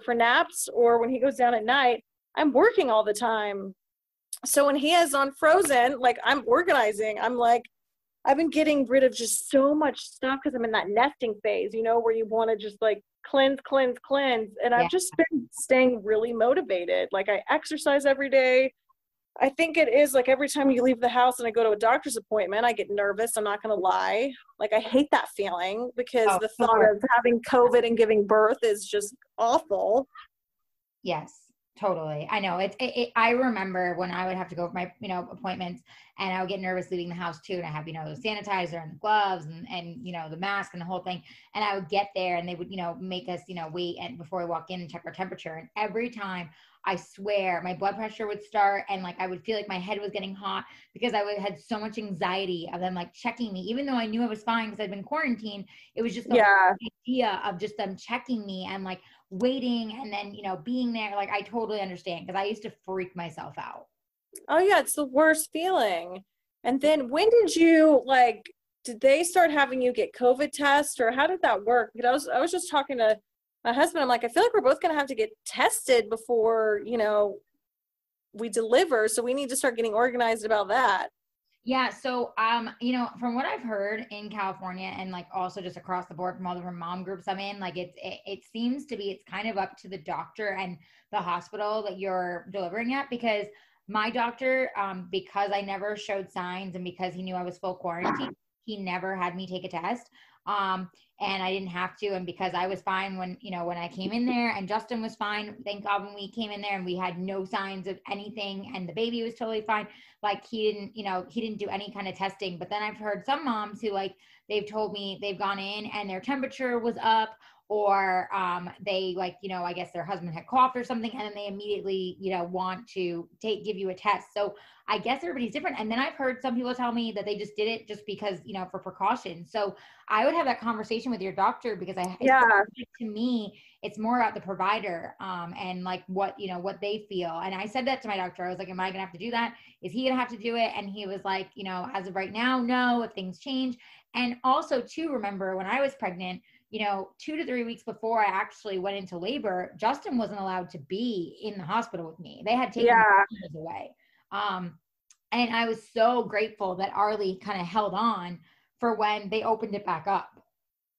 for naps or when he goes down at night, I'm working all the time. So when he is on Frozen, like I'm organizing. I'm like, I've been getting rid of just so much stuff because I'm in that nesting phase, you know, where you want to just like cleanse, cleanse, cleanse. And yeah. I've just been staying really motivated. Like I exercise every day. I think it is like every time you leave the house and I go to a doctor's appointment, I get nervous. I'm not going to lie. Like I hate that feeling because oh, the thought sure. of having COVID and giving birth is just awful. Yes. Totally. I know it's, it, it, I remember when I would have to go for my, you know, appointments and I would get nervous leaving the house too. And I have, you know, the sanitizer and the gloves and, and, you know, the mask and the whole thing. And I would get there and they would, you know, make us, you know, wait and before we walk in and check our temperature. And every time I swear my blood pressure would start and like I would feel like my head was getting hot because I would, had so much anxiety of them like checking me, even though I knew I was fine because I'd been quarantined. It was just the yeah. idea of just them checking me and like waiting and then you know being there like i totally understand because i used to freak myself out. Oh yeah it's the worst feeling. And then when did you like did they start having you get covid test or how did that work? Because i was i was just talking to my husband. I'm like i feel like we're both going to have to get tested before you know we deliver so we need to start getting organized about that yeah. So, um, you know, from what I've heard in California and like also just across the board from all the mom groups I'm in, like it's, it, it seems to be, it's kind of up to the doctor and the hospital that you're delivering at because my doctor, um, because I never showed signs and because he knew I was full quarantine, he never had me take a test. Um, and I didn't have to. And because I was fine when, you know, when I came in there and Justin was fine, thank God when we came in there and we had no signs of anything and the baby was totally fine. Like he didn't, you know, he didn't do any kind of testing. But then I've heard some moms who like, they've told me they've gone in and their temperature was up or um, they like you know i guess their husband had coughed or something and then they immediately you know want to take give you a test. So i guess everybody's different. And then i've heard some people tell me that they just did it just because you know for precaution so i would have that conversation with your doctor because i yeah. to me it's more about the provider um, and like what you know what they feel. And i said that to my doctor. I was like am i gonna have to do that? Is he gonna have to do it? And he was like you know as of right now no if things change. And also to remember when i was pregnant you know, two to three weeks before I actually went into labor, Justin wasn't allowed to be in the hospital with me. They had taken yeah. him away. Um, and I was so grateful that Arlie kind of held on for when they opened it back up.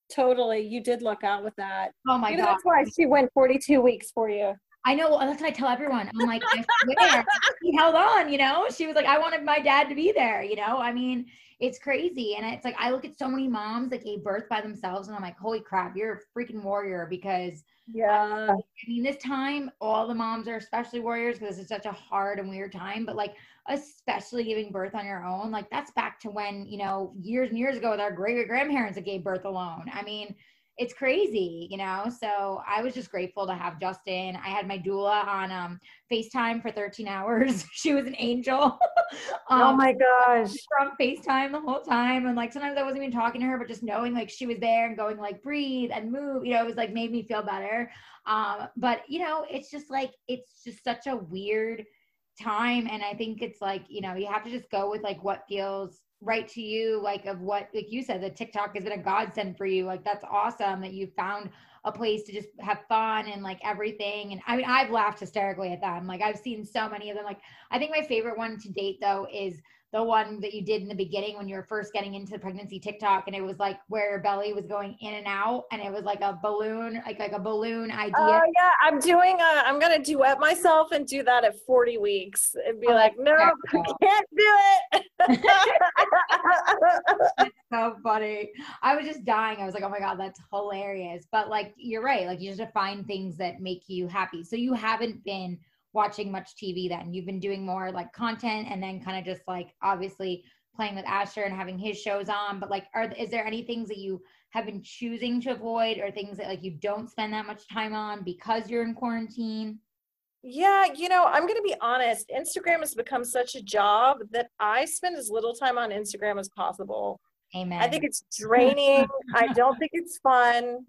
Totally. You did luck out with that. Oh my God. That's why she went 42 weeks for you. I know. That's what I tell everyone. I'm like, I swear, he held on, you know? She was like, I wanted my dad to be there, you know? I mean, it's crazy. And it's like I look at so many moms that gave birth by themselves, and I'm like, holy crap, you're a freaking warrior because yeah. Um, I mean, this time all the moms are especially warriors because it's such a hard and weird time. But like, especially giving birth on your own, like that's back to when you know years and years ago with our great grandparents that gave birth alone. I mean it's crazy, you know. So I was just grateful to have Justin. I had my doula on um, FaceTime for 13 hours. she was an angel. um, oh my gosh. From FaceTime the whole time. And like sometimes I wasn't even talking to her, but just knowing like she was there and going like breathe and move, you know, it was like made me feel better. Um, but you know, it's just like it's just such a weird time. And I think it's like, you know, you have to just go with like what feels right to you like of what like you said the tiktok has been a godsend for you. Like that's awesome that you found a place to just have fun and like everything. And i mean i've laughed hysterically at them like i've seen so many of them. Like i think my favorite one to date though is the one that you did in the beginning when you were first getting into the pregnancy TikTok, and it was like where your belly was going in and out, and it was like a balloon, like like a balloon idea. Oh yeah, I'm doing. A, I'm gonna duet myself and do that at 40 weeks and be oh, like, no, I can't do it. so funny. I was just dying. I was like, oh my god, that's hilarious. But like, you're right. Like, you just have to find things that make you happy. So you haven't been watching much TV then. You've been doing more like content and then kind of just like obviously playing with Asher and having his shows on. But like, are is there any things that you have been choosing to avoid or things that like you don't spend that much time on because you're in quarantine? Yeah, you know, I'm going to be honest. Instagram has become such a job that I spend as little time on Instagram as possible. Amen. I think it's draining. I don't think it's fun.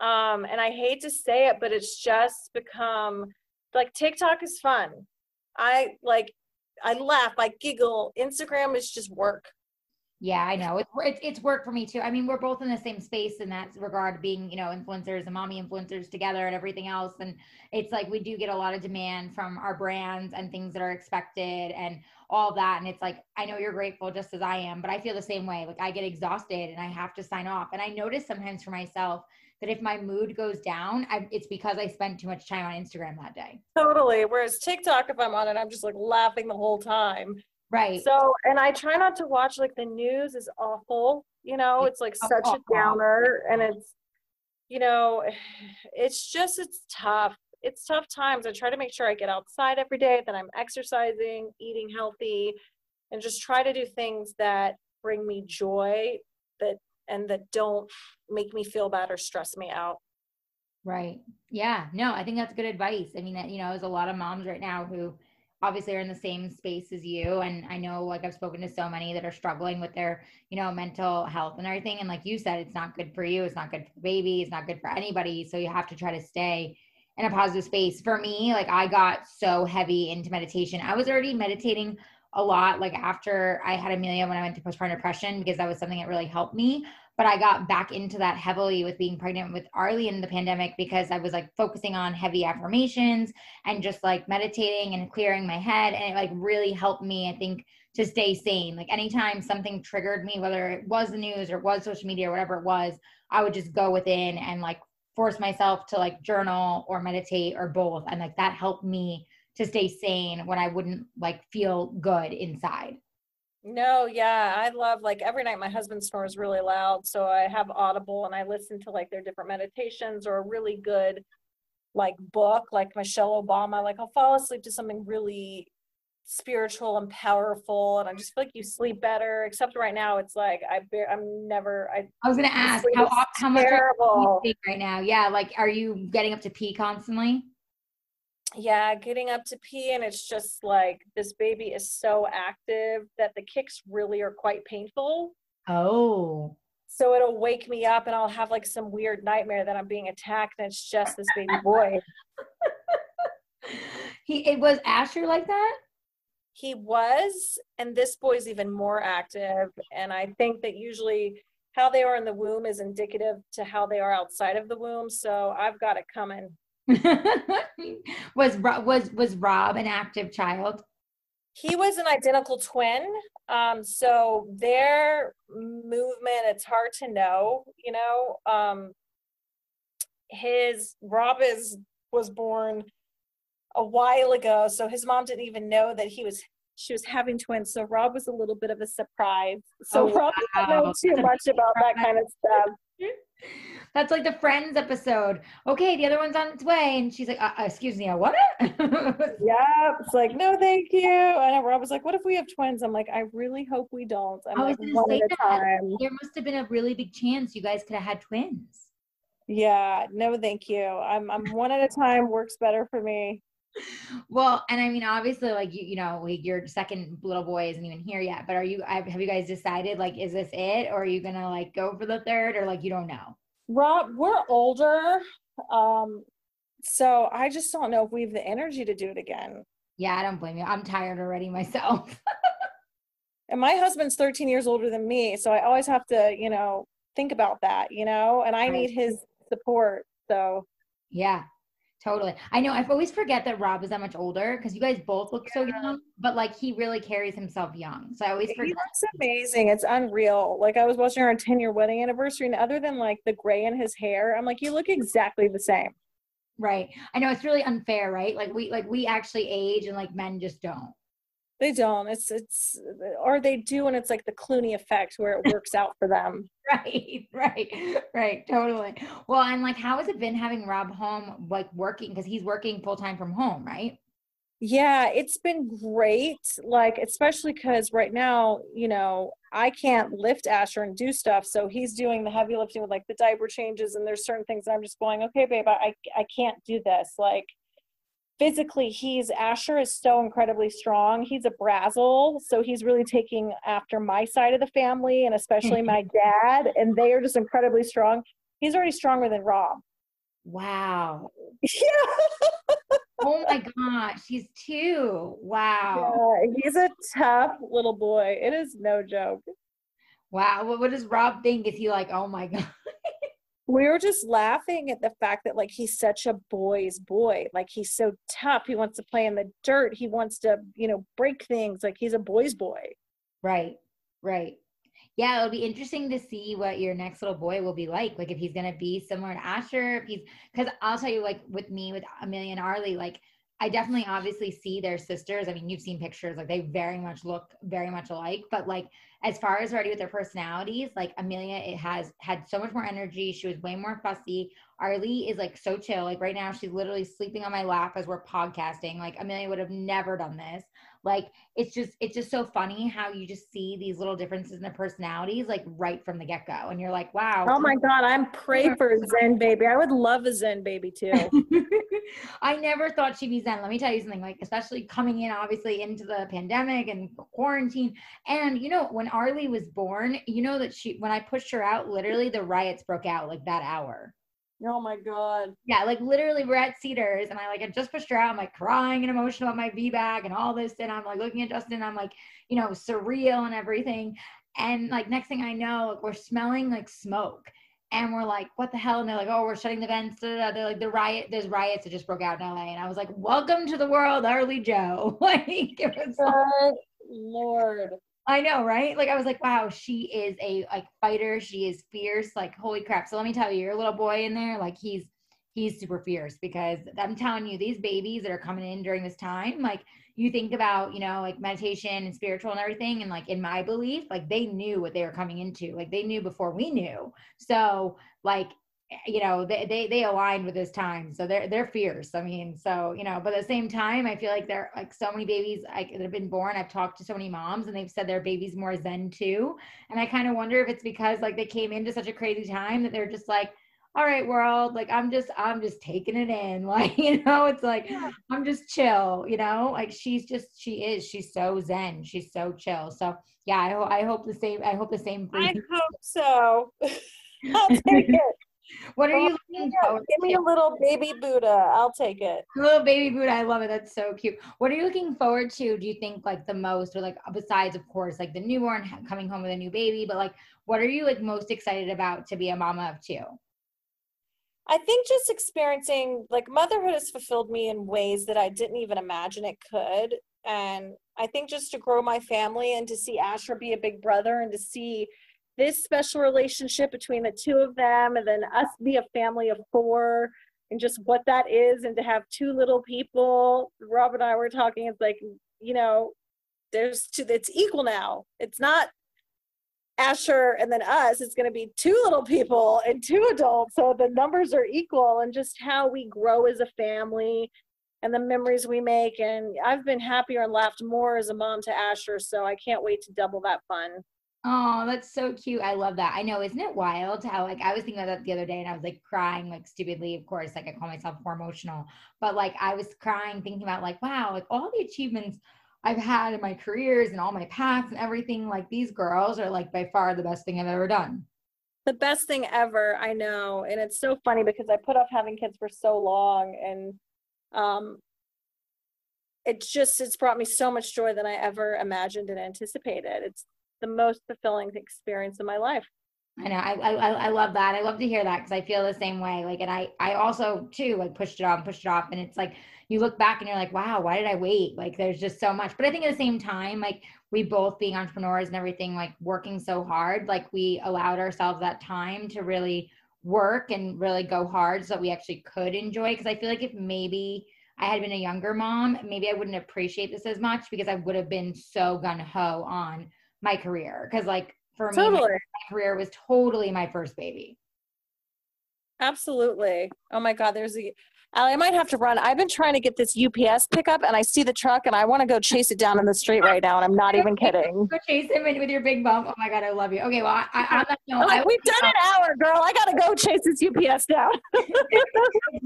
Um, and I hate to say it, but it's just become like TikTok is fun. I like, I laugh, I giggle. Instagram is just work. Yeah, I know. It's, it's it's work for me too. I mean, we're both in the same space in that regard, being you know influencers and mommy influencers together and everything else. And it's like we do get a lot of demand from our brands and things that are expected and all that. And it's like I know you're grateful just as I am, but I feel the same way. Like I get exhausted and I have to sign off. And I notice sometimes for myself that if my mood goes down, I, it's because I spent too much time on Instagram that day. Totally. Whereas TikTok, if I'm on it, I'm just like laughing the whole time. Right. So, and I try not to watch like the news is awful. You know, it's like such a downer and it's, you know, it's just, it's tough. It's tough times. I try to make sure I get outside every day, that I'm exercising, eating healthy, and just try to do things that bring me joy that and that don't make me feel bad or stress me out. Right. Yeah. No, I think that's good advice. I mean, you know, there's a lot of moms right now who obviously are in the same space as you and i know like i've spoken to so many that are struggling with their you know mental health and everything and like you said it's not good for you it's not good for the baby it's not good for anybody so you have to try to stay in a positive space for me like i got so heavy into meditation i was already meditating a lot like after i had amelia when i went to postpartum depression because that was something that really helped me but I got back into that heavily with being pregnant with Arlie in the pandemic because I was like focusing on heavy affirmations and just like meditating and clearing my head. And it like really helped me, I think, to stay sane. Like anytime something triggered me, whether it was the news or was social media or whatever it was, I would just go within and like force myself to like journal or meditate or both. And like that helped me to stay sane when I wouldn't like feel good inside. No, yeah, I love like every night my husband snores really loud, so I have Audible and I listen to like their different meditations or a really good like book like Michelle Obama. Like I'll fall asleep to something really spiritual and powerful, and I just feel like you sleep better. Except right now, it's like I bear, I'm never. I I was gonna ask how how much are you right now? Yeah, like are you getting up to pee constantly? Yeah, getting up to pee, and it's just like this baby is so active that the kicks really are quite painful. Oh. So it'll wake me up, and I'll have like some weird nightmare that I'm being attacked, and it's just this baby boy. he it was Asher like that. He was, and this boy's even more active. And I think that usually how they are in the womb is indicative to how they are outside of the womb. So I've got it coming. was was was Rob an active child? He was an identical twin. Um, so their movement, it's hard to know, you know. Um, his Rob is was born a while ago, so his mom didn't even know that he was she was having twins. So Rob was a little bit of a surprise. So oh, Rob wow. didn't know too much about that kind of stuff. That's like the Friends episode. Okay, the other one's on its way, and she's like, uh, uh "Excuse me, what?" yeah, it's like, "No, thank you." And Rob was like, "What if we have twins?" I'm like, "I really hope we don't." I'm I was like, one at a time. There must have been a really big chance you guys could have had twins. Yeah, no, thank you. I'm I'm one at a time. Works better for me. Well, and I mean, obviously, like you, you know, like your second little boy isn't even here yet. But are you? Have you guys decided? Like, is this it, or are you gonna like go for the third, or like you don't know? Rob, we're older. Um, so I just don't know if we have the energy to do it again. Yeah, I don't blame you. I'm tired already myself. and my husband's 13 years older than me. So I always have to, you know, think about that, you know, and I right. need his support. So, yeah, Totally. I know. I've always forget that Rob is that much older because you guys both look so young, but like he really carries himself young. So I always forget. He looks amazing. It's unreal. Like I was watching our 10 year wedding anniversary, and other than like the gray in his hair, I'm like, you look exactly the same. Right. I know it's really unfair, right? Like we like we actually age and like men just don't. They don't. It's it's or they do and it's like the Clooney effect where it works out for them. Right, right, right, totally. Well, and like how has it been having Rob home like working because he's working full time from home, right? Yeah, it's been great. Like, especially because right now, you know, I can't lift Asher and do stuff. So he's doing the heavy lifting with like the diaper changes. And there's certain things that I'm just going, okay, babe, I, I can't do this. Like, physically he's Asher is so incredibly strong. He's a Brazell, so he's really taking after my side of the family and especially my dad and they are just incredibly strong. He's already stronger than Rob. Wow. Yeah. oh my gosh, he's two. Wow. Yeah, he's a tough little boy. It is no joke. Wow. What, what does Rob think? Is he like, oh my God? We were just laughing at the fact that like he's such a boy's boy. Like he's so tough. He wants to play in the dirt. He wants to you know break things. Like he's a boy's boy. Right. Right. Yeah it'll be interesting to see what your next little boy will be like. Like if he's to be similar to asher if he's because i'll tell you like with me with amelia and arlie like I definitely obviously see their sisters. I mean, you've seen pictures, like they very much look very much alike. But like as far as already with their personalities, like Amelia, it has had so much more energy. She was way more fussy. Arlie is like so chill. Like right now, she's literally sleeping on my lap as we're podcasting. Like Amelia would have never done this. Like it's just it's just so funny how you just see these little differences in their personalities like right from the get go, and you're like, wow. Oh my god, I'm pray for Zen baby. I would love a Zen baby too. I never thought she'd be Zen. Let me tell you something. Like especially coming in obviously into the pandemic and quarantine, and you know when Arlie was born, you know that she when I pushed her out, literally the riots broke out like that hour. Oh my god. Yeah, like literally we're at Cedars and I like I just pushed her out. I'm like crying and emotional about my VBAC and all this. And I'm like looking at Justin, I'm like, you know, surreal and everything. And like next thing I know, like, we're smelling like smoke. And we're like, what the hell? And they're like, oh, we're shutting the vents. They're like, the riot, there's riots that just broke out in LA. And I was like, welcome to the world, Arlie Joe. like, it was Good Lord. I know, right? Like I was like, wow, she is a like fighter. She is fierce. Like holy crap. So let me tell you, your little boy in there, like he's he's super fierce because I'm telling you, these babies that are coming in during this time, like you think about, you know, like meditation and spiritual and everything. And like in my belief, like they knew what they were coming into. Like they knew before we knew. So like you know they, they they aligned with this time so they're they're fierce i mean so you know but at the same time i feel like there are like so many babies like that have been born i've talked to so many moms and they've said their baby's more zen too and i kind of wonder if it's because like they came into such a crazy time that they're just like all right world like i'm just i'm just taking it in like you know it's like i'm just chill you know like she's just she is she's so zen she's so chill so yeah i, ho- I hope the same i hope the same i hope so. I'll take it what are you looking forward Give me a little baby Buddha. I'll take it. A little baby Buddha. I love it. That's so cute. What are you looking forward to? Do you think like the most, or like besides, of course, like the newborn coming home with a new baby, but like what are you like most excited about to be a mama of two? I think just experiencing like motherhood has fulfilled me in ways that I didn't even imagine it could. And I think just to grow my family and to see Asher be a big brother and to see this special relationship between the two of them and then us be a family of four and just what that is and to have two little people. Rob and i were talking it's like you know there's two it's equal now. It's not asher and then us it's going to be two little people and two adults. So the numbers are equal and just how we grow as a family and the memories we make. And i've been happier and laughed more as a mom to asher so i can't wait to double that fun Oh, that's so cute. I love that. I know, isn't it wild how like I was thinking about that the other day and I was like crying like stupidly, of course, like I call myself more emotional, but like I was crying thinking about like, wow, like all the achievements I've had in my careers and all my paths and everything, like these girls are like by far the best thing I've ever done. The best thing ever, I know. And it's so funny because I put off having kids for so long and um it's just it's brought me so much joy than I ever imagined and anticipated. It's the most fulfilling experience of my life. I know. I, I I love that. I love to hear that because I feel the same way. Like, and I I also too like pushed it off, pushed it off, and it's like you look back and you're like, wow, why did I wait? Like, there's just so much. But I think at the same time, like we both being entrepreneurs and everything, like working so hard, like we allowed ourselves that time to really work and really go hard so that we actually could enjoy. Because I feel like if maybe I had been a younger mom, maybe I wouldn't appreciate this as much because I would have been so gun ho on my career. Because, like, for me, my, Totally. my career was totally my first baby. Absolutely. Oh my God, there's a Allie, I might have to run. I've been trying to get this UPS pickup and I see the truck and I want to go chase it down in the street right now. And I'm not even kidding. Go chase him in with your big bump. Oh my God, I love you. Okay, well, I, I, note, I'm like, we've done an hour, girl. I got to go chase this UPS down.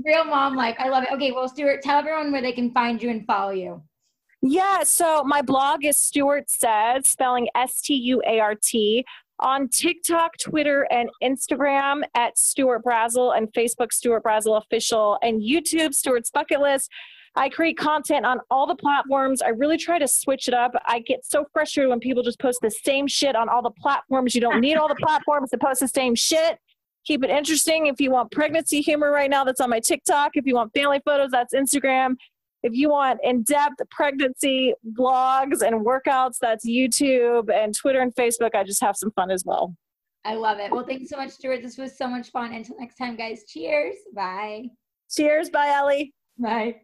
real mom life. I love it. Okay, well, Stuart, tell everyone where they can find you and follow you. Yeah, so my blog is Stuart Says, spelling S T U A R T, on TikTok, Twitter, and Instagram at Stuart Brazell, and Facebook, Stuart Brazell Official, and YouTube, Stuart's Bucket List. I create content on all the platforms. I really try to switch it up. I get so frustrated when people just post the same shit on all the platforms. You don't need all the platforms to post the same shit. Keep it interesting. If you want pregnancy humor right now, that's on my TikTok. If you want family photos, that's Instagram. If you want in depth pregnancy blogs and workouts, that's YouTube and Twitter and Facebook. I just have some fun as well. I love it. Well, thanks so much, Stuart. This was so much fun. Until next time, guys. Cheers. Bye. Cheers. Bye, Ellie. Bye.